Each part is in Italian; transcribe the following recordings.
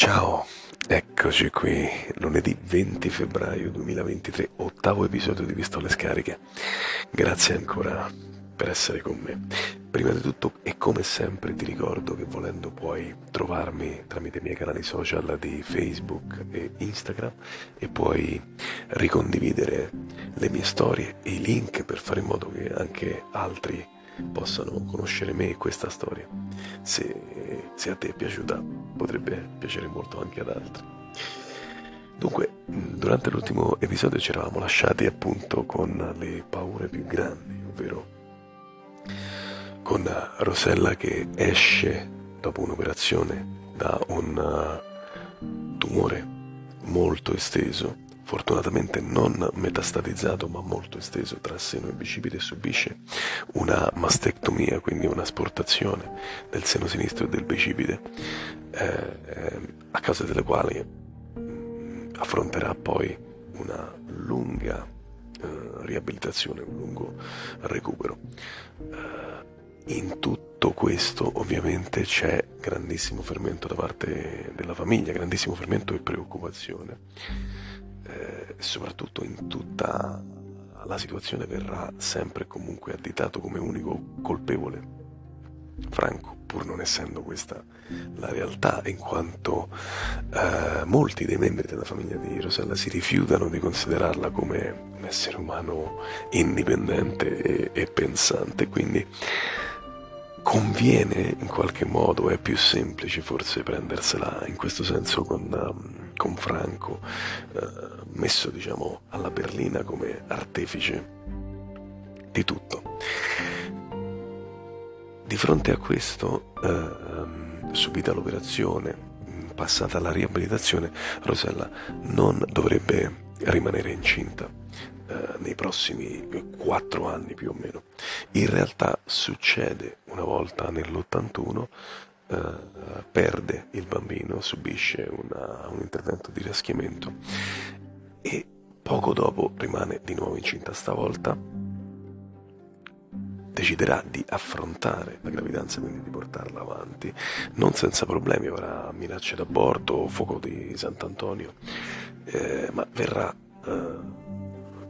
Ciao, eccoci qui, lunedì 20 febbraio 2023, ottavo episodio di Pistole Scariche. Grazie ancora per essere con me. Prima di tutto e come sempre ti ricordo che volendo puoi trovarmi tramite i miei canali social di Facebook e Instagram e puoi ricondividere le mie storie e i link per fare in modo che anche altri possano conoscere me e questa storia. Se, se a te è piaciuta, potrebbe piacere molto anche ad altri. Dunque, durante l'ultimo episodio ci eravamo lasciati appunto con le paure più grandi, ovvero con Rosella che esce dopo un'operazione da un tumore molto esteso fortunatamente non metastatizzato ma molto esteso tra seno e bicipite, subisce una mastectomia, quindi un'asportazione del seno sinistro e del bicipite, eh, eh, a causa delle quali mm, affronterà poi una lunga eh, riabilitazione, un lungo recupero. Eh, in tutto questo ovviamente c'è grandissimo fermento da parte della famiglia, grandissimo fermento e preoccupazione eh, soprattutto in tutta la situazione verrà sempre e comunque additato come unico colpevole. Franco, pur non essendo questa la realtà, in quanto eh, molti dei membri della famiglia di Rosella si rifiutano di considerarla come un essere umano indipendente e, e pensante, quindi conviene in qualche modo, è più semplice forse prendersela in questo senso con, um, con Franco, uh, messo diciamo alla berlina come artefice di tutto. Di fronte a questo, uh, subita l'operazione, passata la riabilitazione, Rosella non dovrebbe rimanere incinta eh, nei prossimi quattro anni più o meno. In realtà succede una volta nell'81, eh, perde il bambino, subisce una, un intervento di raschiamento e poco dopo rimane di nuovo incinta. Stavolta deciderà di affrontare la gravidanza, quindi di portarla avanti, non senza problemi, avrà minacce d'aborto, fuoco di Sant'Antonio, eh, ma verrà eh,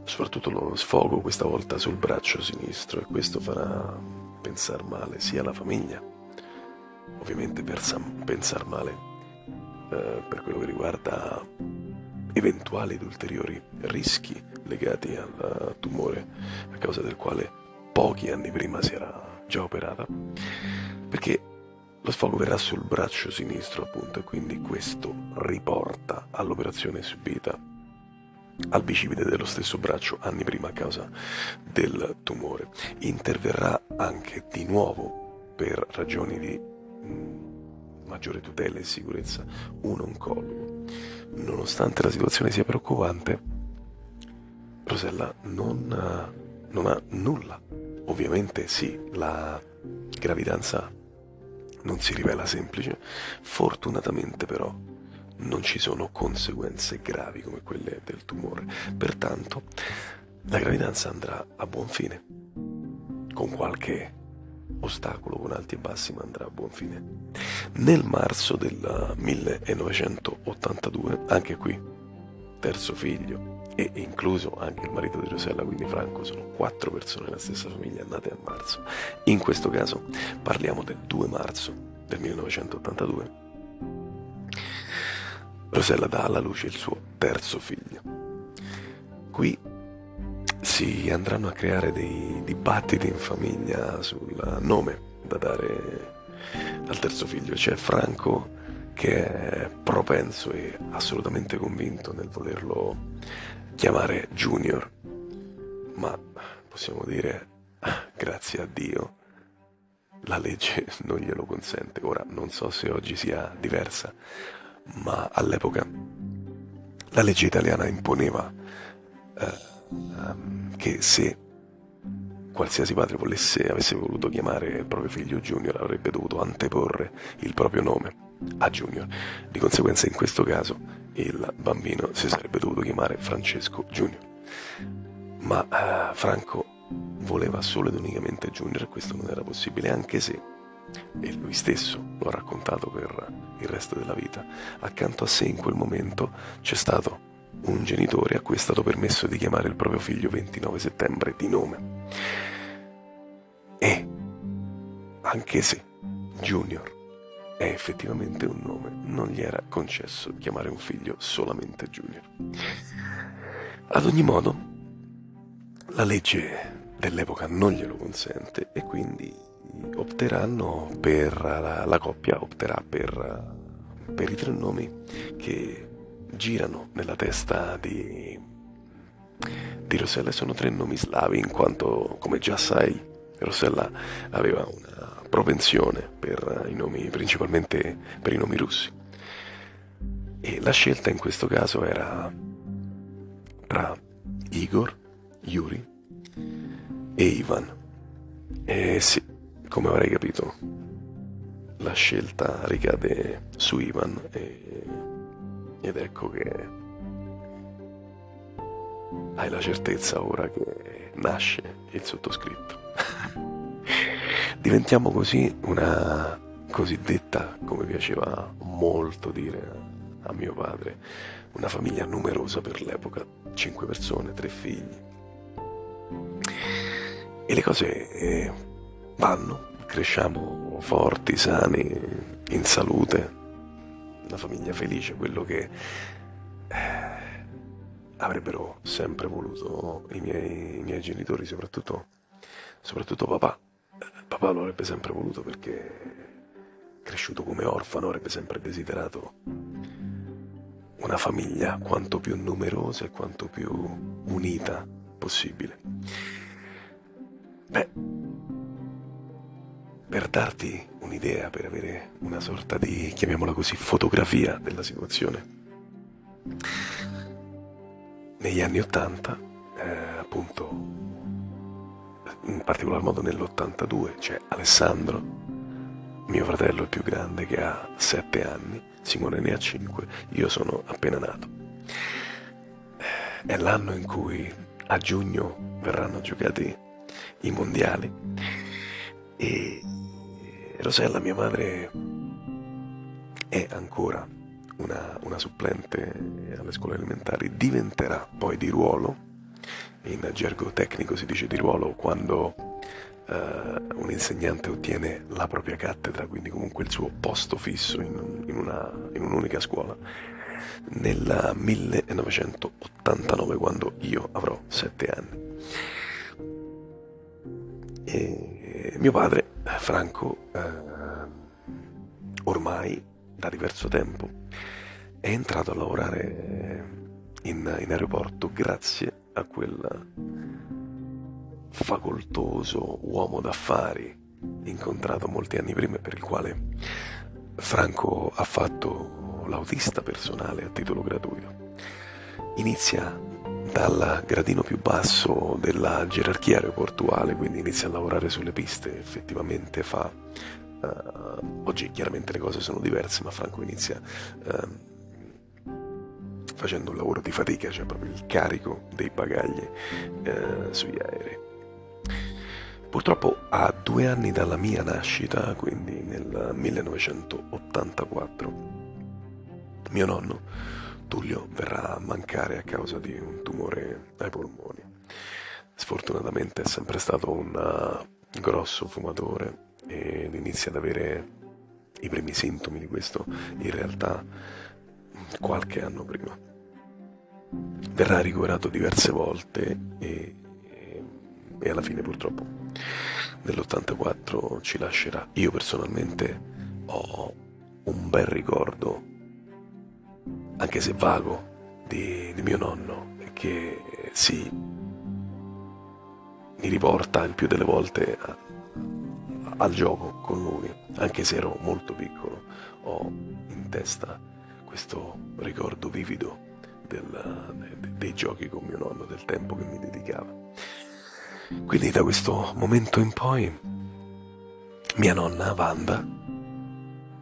soprattutto lo sfogo questa volta sul braccio sinistro e questo farà pensare male sia alla famiglia, ovviamente per pensare male eh, per quello che riguarda eventuali ed ulteriori rischi legati al tumore a causa del quale pochi anni prima si era già operata, perché lo sfogo verrà sul braccio sinistro appunto e quindi questo riporta all'operazione subita al bicipite dello stesso braccio anni prima a causa del tumore. Interverrà anche di nuovo per ragioni di mm, maggiore tutela e sicurezza un oncologo. Nonostante la situazione sia preoccupante, Rosella non, non ha nulla. Ovviamente sì, la gravidanza non si rivela semplice, fortunatamente però non ci sono conseguenze gravi come quelle del tumore. Pertanto la gravidanza andrà a buon fine, con qualche ostacolo, con alti e bassi, ma andrà a buon fine. Nel marzo del 1982, anche qui, terzo figlio, e incluso anche il marito di Rosella, quindi Franco, sono quattro persone della stessa famiglia nate a marzo. In questo caso parliamo del 2 marzo del 1982 Rosella dà alla luce il suo terzo figlio. Qui si andranno a creare dei dibattiti in famiglia sul nome da dare al terzo figlio. C'è Franco che è propenso e assolutamente convinto nel volerlo chiamare Junior, ma possiamo dire, grazie a Dio, la legge non glielo consente. Ora non so se oggi sia diversa, ma all'epoca la legge italiana imponeva eh, um, che se qualsiasi padre volesse, avesse voluto chiamare il proprio figlio Junior avrebbe dovuto anteporre il proprio nome a Junior. Di conseguenza in questo caso il bambino si sarebbe dovuto chiamare Francesco Junior. Ma eh, Franco voleva solo ed unicamente Junior questo non era possibile, anche se e lui stesso lo ha raccontato per il resto della vita, accanto a sé in quel momento c'è stato un genitore a cui è stato permesso di chiamare il proprio figlio 29 settembre di nome. E, anche se Junior è effettivamente un nome, non gli era concesso chiamare un figlio solamente Junior. Ad ogni modo, la legge dell'epoca non glielo consente e quindi opteranno per la, la coppia opterà per, per i tre nomi che girano nella testa di, di Rossella sono tre nomi slavi in quanto come già sai Rossella aveva una propensione per i nomi principalmente per i nomi russi. E la scelta in questo caso era tra Igor, Yuri e Ivan. E sì come avrai capito, la scelta ricade su Ivan e, ed ecco che hai la certezza ora che nasce il sottoscritto. Diventiamo così una cosiddetta, come piaceva molto dire a mio padre, una famiglia numerosa per l'epoca, cinque persone, tre figli. E le cose eh, vanno, cresciamo forti, sani, in salute, una famiglia felice, quello che eh, avrebbero sempre voluto i miei, i miei genitori, soprattutto, soprattutto papà. Papà lo avrebbe sempre voluto perché cresciuto come orfano avrebbe sempre desiderato una famiglia quanto più numerosa e quanto più unita possibile. Beh, per darti un'idea, per avere una sorta di, chiamiamola così, fotografia della situazione. Negli anni Ottanta, eh, appunto, in particolar modo nell'82, c'è Alessandro, mio fratello il più grande che ha 7 anni, Simone ne ha 5, io sono appena nato. È l'anno in cui a giugno verranno giocati i mondiali e Rosella, mia madre, è ancora una, una supplente alle scuole elementari, diventerà poi di ruolo, in gergo tecnico si dice di ruolo quando uh, un insegnante ottiene la propria cattedra, quindi comunque il suo posto fisso in, in, una, in un'unica scuola, nel 1989 quando io avrò sette anni. E mio padre Franco, eh, ormai da diverso tempo, è entrato a lavorare in, in aeroporto grazie a quel facoltoso uomo d'affari incontrato molti anni prima per il quale Franco ha fatto l'autista personale a titolo gratuito. Inizia dal gradino più basso della gerarchia aeroportuale, quindi inizia a lavorare sulle piste, effettivamente fa... Uh, oggi chiaramente le cose sono diverse, ma Franco inizia uh, facendo un lavoro di fatica, cioè proprio il carico dei bagagli uh, sugli aerei. Purtroppo a due anni dalla mia nascita, quindi nel 1984, mio nonno Tullio verrà a mancare a causa di un tumore ai polmoni. Sfortunatamente è sempre stato un uh, grosso fumatore ed inizia ad avere i primi sintomi di questo in realtà qualche anno prima. Verrà ricoverato diverse volte e, e alla fine purtroppo nell'84 ci lascerà. Io personalmente ho un bel ricordo anche se vago, di, di mio nonno, che si mi riporta il più delle volte a, a, al gioco con lui, anche se ero molto piccolo, ho in testa questo ricordo vivido del, de, dei giochi con mio nonno, del tempo che mi dedicava. Quindi da questo momento in poi mia nonna Wanda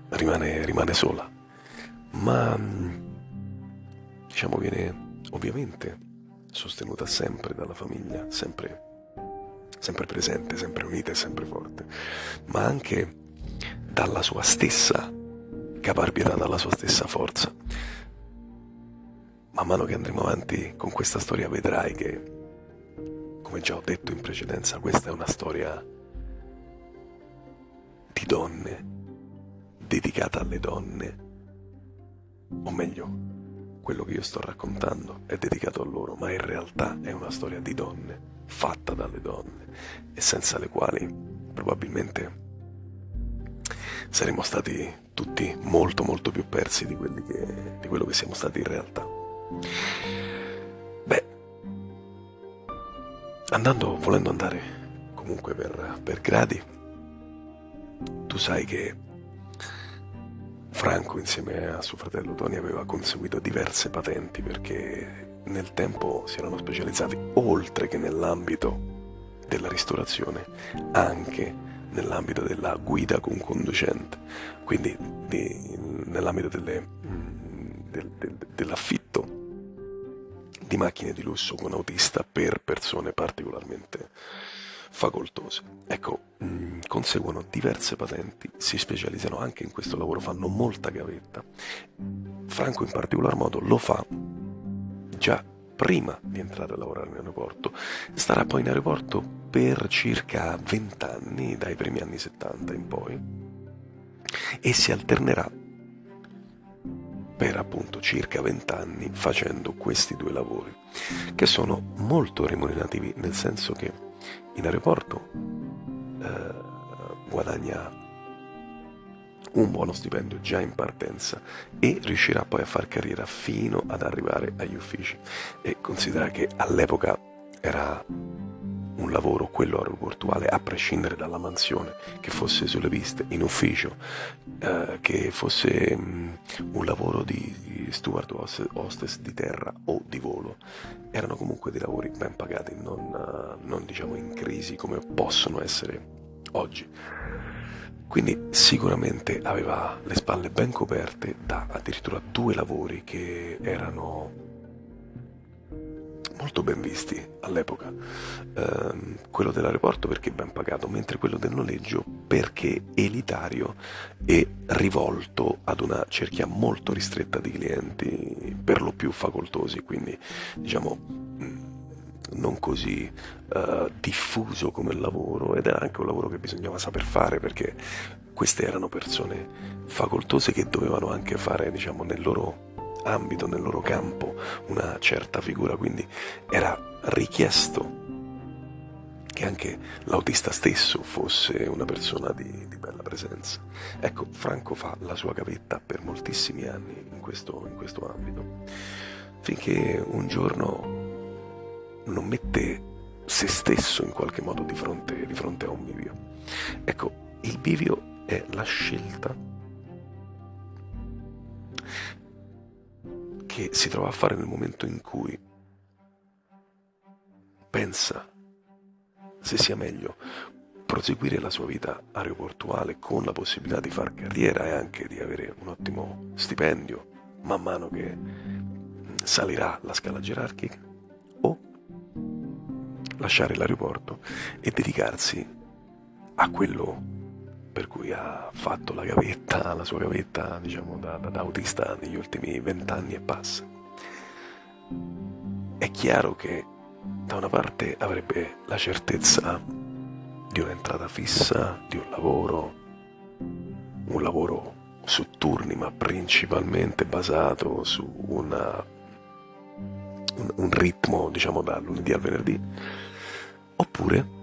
rimane, rimane sola, ma diciamo, viene ovviamente sostenuta sempre dalla famiglia, sempre, sempre presente, sempre unita e sempre forte, ma anche dalla sua stessa caparbietà, dalla sua stessa forza. Man mano che andremo avanti con questa storia vedrai che, come già ho detto in precedenza, questa è una storia di donne, dedicata alle donne, o meglio, quello che io sto raccontando è dedicato a loro, ma in realtà è una storia di donne, fatta dalle donne, e senza le quali probabilmente saremmo stati tutti molto molto più persi di, che, di quello che siamo stati in realtà. Beh, andando, volendo andare comunque per, per gradi, tu sai che Franco insieme a suo fratello Tony aveva conseguito diverse patenti perché nel tempo si erano specializzati oltre che nell'ambito della ristorazione anche nell'ambito della guida con conducente, quindi di, nell'ambito delle, mm, del, del, dell'affitto di macchine di lusso con autista per persone particolarmente facoltose. Ecco, mh, mm, conseguono diverse patenti, si specializzano anche in questo lavoro, fanno molta gavetta. Franco in particolar modo lo fa già prima di entrare a lavorare in aeroporto. Starà poi in aeroporto per circa 20 anni, dai primi anni 70 in poi, e si alternerà per appunto circa 20 anni facendo questi due lavori, che sono molto remunerativi, nel senso che in aeroporto eh, guadagna un buono stipendio già in partenza e riuscirà poi a far carriera fino ad arrivare agli uffici. E considera che all'epoca era un lavoro, quello aeroportuale, a prescindere dalla mansione, che fosse sulle piste, in ufficio, eh, che fosse um, un lavoro di steward hostess di terra o di volo, erano comunque dei lavori ben pagati, non, uh, non diciamo in crisi come possono essere oggi. Quindi sicuramente aveva le spalle ben coperte da addirittura due lavori che erano molto ben visti all'epoca. Um, quello dell'aeroporto perché ben pagato, mentre quello del noleggio perché elitario e rivolto ad una cerchia molto ristretta di clienti, per lo più facoltosi, quindi diciamo non così uh, diffuso come il lavoro ed era anche un lavoro che bisognava saper fare perché queste erano persone facoltose che dovevano anche fare diciamo nel loro ambito, nel loro campo una certa figura, quindi era richiesto che anche l'autista stesso fosse una persona di, di, bella presenza. Ecco, Franco fa la sua gavetta per moltissimi anni in questo, in questo ambito, finché un giorno non mette se stesso in qualche modo di fronte, di fronte a un bivio. Ecco, il bivio è la scelta che si trova a fare nel momento in cui pensa se sia meglio proseguire la sua vita aeroportuale con la possibilità di far carriera e anche di avere un ottimo stipendio man mano che salirà la scala gerarchica lasciare l'aeroporto e dedicarsi a quello per cui ha fatto la gavetta, la sua gavetta, diciamo, da, da, da autista negli ultimi vent'anni e passa. È chiaro che da una parte avrebbe la certezza di un'entrata fissa, di un lavoro, un lavoro su turni, ma principalmente basato su una, un, un ritmo, diciamo, da lunedì al venerdì, oppure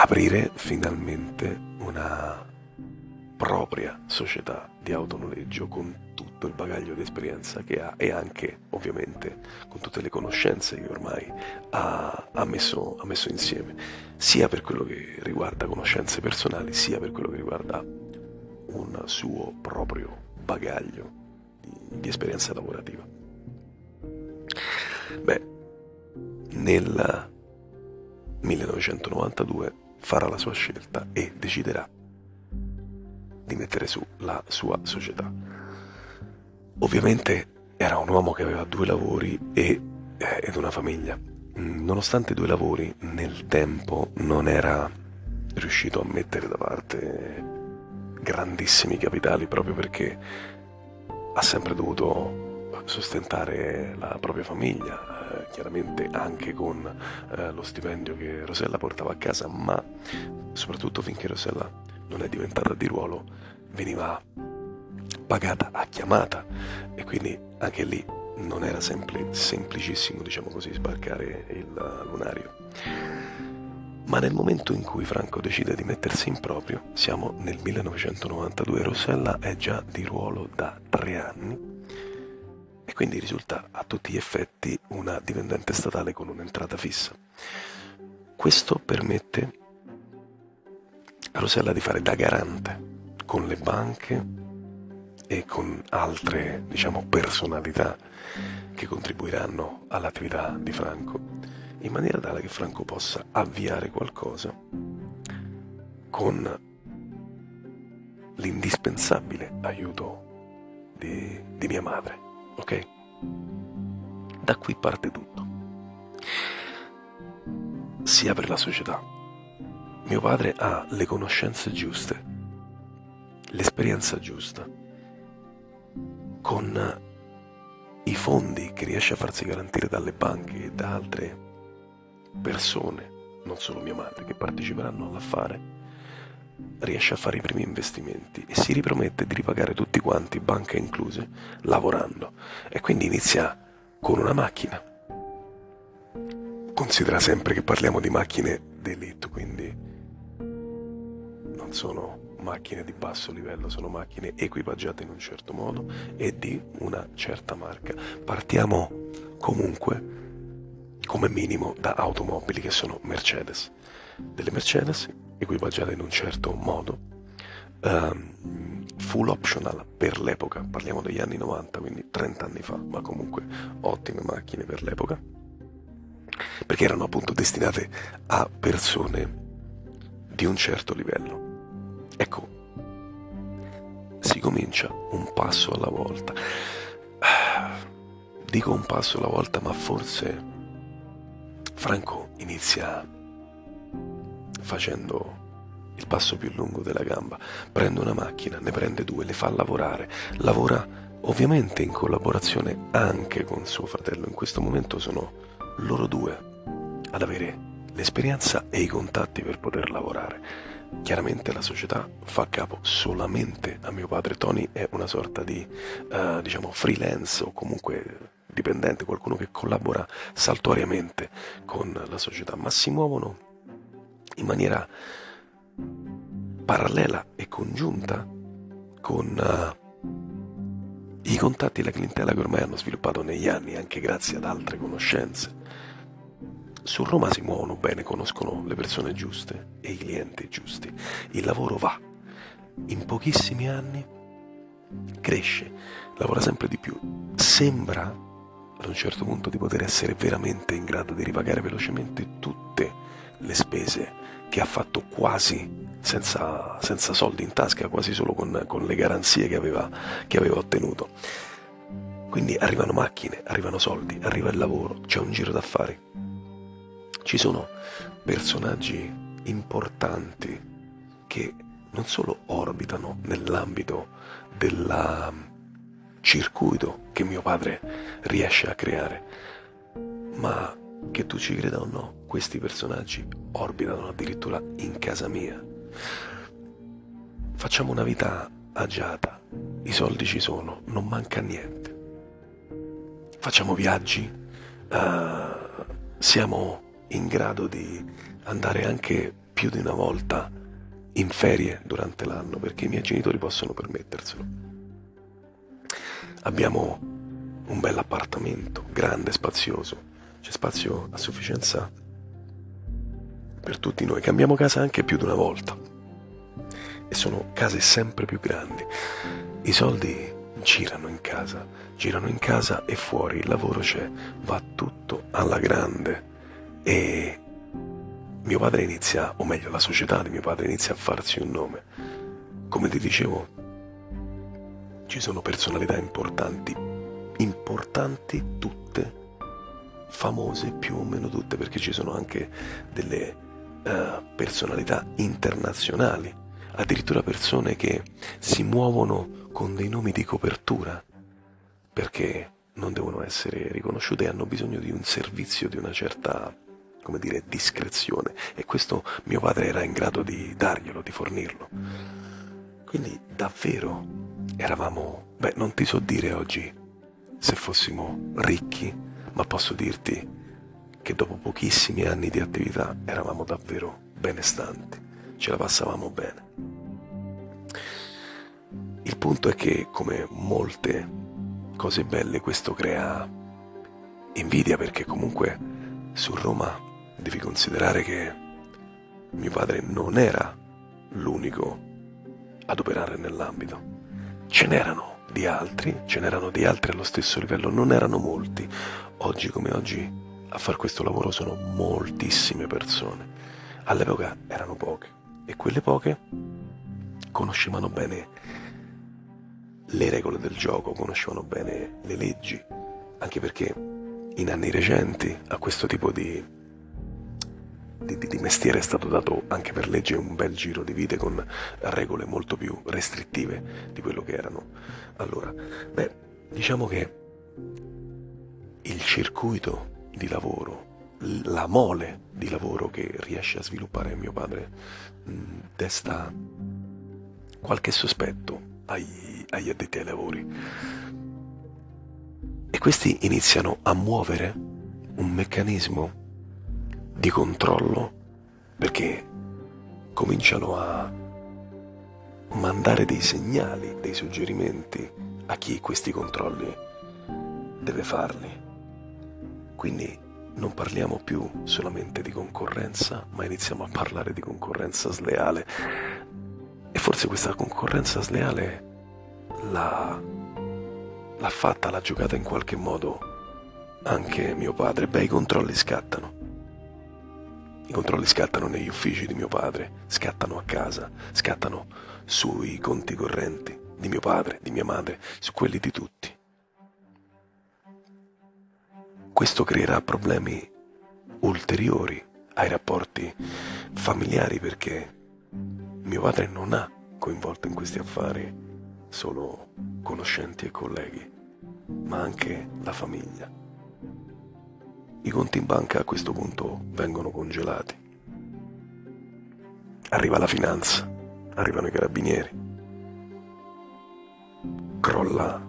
aprire finalmente una propria società di autonoleggio con tutto il bagaglio di esperienza che ha e anche ovviamente con tutte le conoscenze che ormai ha, ha, messo, ha messo insieme, sia per quello che riguarda conoscenze personali, sia per quello che riguarda un suo proprio bagaglio di, di esperienza lavorativa. Beh, nel 1992 farà la sua scelta e deciderà di mettere su la sua società. Ovviamente era un uomo che aveva due lavori e, eh, ed una famiglia. Nonostante i due lavori, nel tempo non era riuscito a mettere da parte grandissimi capitali proprio perché ha sempre dovuto sostentare la propria famiglia, eh, chiaramente anche con eh, lo stipendio che Rosella portava a casa, ma soprattutto finché Rosella non è diventata di ruolo, veniva pagata a chiamata. E quindi anche lì non era sempre semplicissimo, diciamo così, sbarcare il lunario. Ma nel momento in cui Franco decide di mettersi in proprio, siamo nel 1992, Rossella è già di ruolo da tre anni quindi risulta a tutti gli effetti una dipendente statale con un'entrata fissa. Questo permette a Rosella di fare da garante con le banche e con altre, diciamo, personalità che contribuiranno all'attività di Franco, in maniera tale che Franco possa avviare qualcosa con l'indispensabile aiuto di, di mia madre. Ok? Da qui parte tutto. Si apre la società. Mio padre ha le conoscenze giuste, l'esperienza giusta, con i fondi che riesce a farsi garantire dalle banche e da altre persone, non solo mia madre, che parteciperanno all'affare, riesce a fare i primi investimenti e si ripromette di ripagare tutti quanti, banche incluse, lavorando. E quindi inizia con una macchina. Considera sempre che parliamo di macchine d'elite, quindi non sono macchine di basso livello, sono macchine equipaggiate in un certo modo e di una certa marca. Partiamo comunque come minimo da automobili che sono Mercedes. Delle Mercedes equipaggiate in un certo modo, um, full optional per l'epoca, parliamo degli anni 90, quindi 30 anni fa, ma comunque ottime macchine per l'epoca, perché erano appunto destinate a persone di un certo livello. Ecco, si comincia un passo alla volta. Dico un passo alla volta, ma forse Franco inizia facendo il passo più lungo della gamba. Prende una macchina, ne prende due, le fa lavorare. Lavora ovviamente in collaborazione anche con suo fratello. In questo momento sono loro due ad avere l'esperienza e i contatti per poter lavorare. Chiaramente la società fa capo solamente a mio padre. Tony è una sorta di, uh, diciamo, freelance o comunque dipendente, qualcuno che collabora saltuariamente con la società, ma si muovono in maniera parallela e congiunta con uh, i contatti e la clientela che ormai hanno sviluppato negli anni, anche grazie ad altre conoscenze. Su Roma si muovono bene, conoscono le persone giuste e i clienti giusti. Il lavoro va. In pochissimi anni cresce, lavora sempre di più. Sembra ad un certo punto di poter essere veramente in grado di ripagare velocemente tutte le spese che ha fatto quasi senza, senza soldi in tasca, quasi solo con, con le garanzie che aveva, che aveva ottenuto. Quindi arrivano macchine, arrivano soldi, arriva il lavoro, c'è un giro d'affari. Ci sono personaggi importanti che non solo orbitano nell'ambito del circuito che mio padre riesce a creare, ma che tu ci creda o no, questi personaggi orbitano addirittura in casa mia. Facciamo una vita agiata, i soldi ci sono, non manca niente. Facciamo viaggi, uh, siamo in grado di andare anche più di una volta in ferie durante l'anno perché i miei genitori possono permetterselo. Abbiamo un bel appartamento, grande, spazioso, c'è spazio a sufficienza per tutti noi. Cambiamo casa anche più di una volta e sono case sempre più grandi. I soldi girano in casa, girano in casa e fuori, il lavoro c'è, va tutto alla grande e mio padre inizia, o meglio la società di mio padre inizia a farsi un nome. Come ti dicevo, ci sono personalità importanti, importanti tutte, famose più o meno tutte, perché ci sono anche delle uh, personalità internazionali addirittura persone che si muovono con dei nomi di copertura, perché non devono essere riconosciute e hanno bisogno di un servizio di una certa, come dire, discrezione. E questo mio padre era in grado di darglielo, di fornirlo. Quindi davvero eravamo, beh, non ti so dire oggi se fossimo ricchi, ma posso dirti che dopo pochissimi anni di attività eravamo davvero benestanti, ce la passavamo bene. Il punto è che, come molte cose belle, questo crea invidia perché comunque su Roma devi considerare che mio padre non era l'unico ad operare nell'ambito. Ce n'erano di altri, ce n'erano di altri allo stesso livello, non erano molti. Oggi come oggi a fare questo lavoro sono moltissime persone. All'epoca erano poche e quelle poche conoscevano bene le regole del gioco, conoscevano bene le leggi, anche perché in anni recenti a questo tipo di, di, di mestiere è stato dato anche per legge un bel giro di vite con regole molto più restrittive di quello che erano allora. Beh, diciamo che il circuito di lavoro, la mole di lavoro che riesce a sviluppare mio padre, mm, desta qualche sospetto agli, agli addetti ai lavori. E questi iniziano a muovere un meccanismo di controllo perché cominciano a mandare dei segnali, dei suggerimenti a chi questi controlli deve farli. Quindi non parliamo più solamente di concorrenza, ma iniziamo a parlare di concorrenza sleale. E forse questa concorrenza sleale l'ha, l'ha fatta, l'ha giocata in qualche modo anche mio padre. Beh, i controlli scattano. I controlli scattano negli uffici di mio padre, scattano a casa, scattano sui conti correnti di mio padre, di mia madre, su quelli di tutti. Questo creerà problemi ulteriori ai rapporti familiari perché mio padre non ha coinvolto in questi affari solo conoscenti e colleghi, ma anche la famiglia. I conti in banca a questo punto vengono congelati. Arriva la finanza, arrivano i carabinieri. Crolla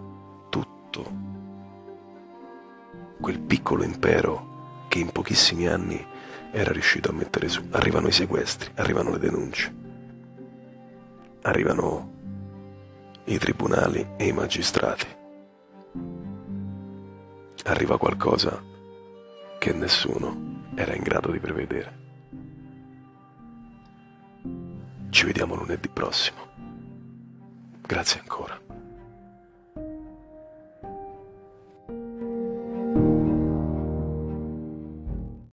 tutto quel piccolo impero che in pochissimi anni era riuscito a mettere su. Arrivano i sequestri, arrivano le denunce, arrivano i tribunali e i magistrati. Arriva qualcosa che nessuno era in grado di prevedere. Ci vediamo lunedì prossimo. Grazie ancora.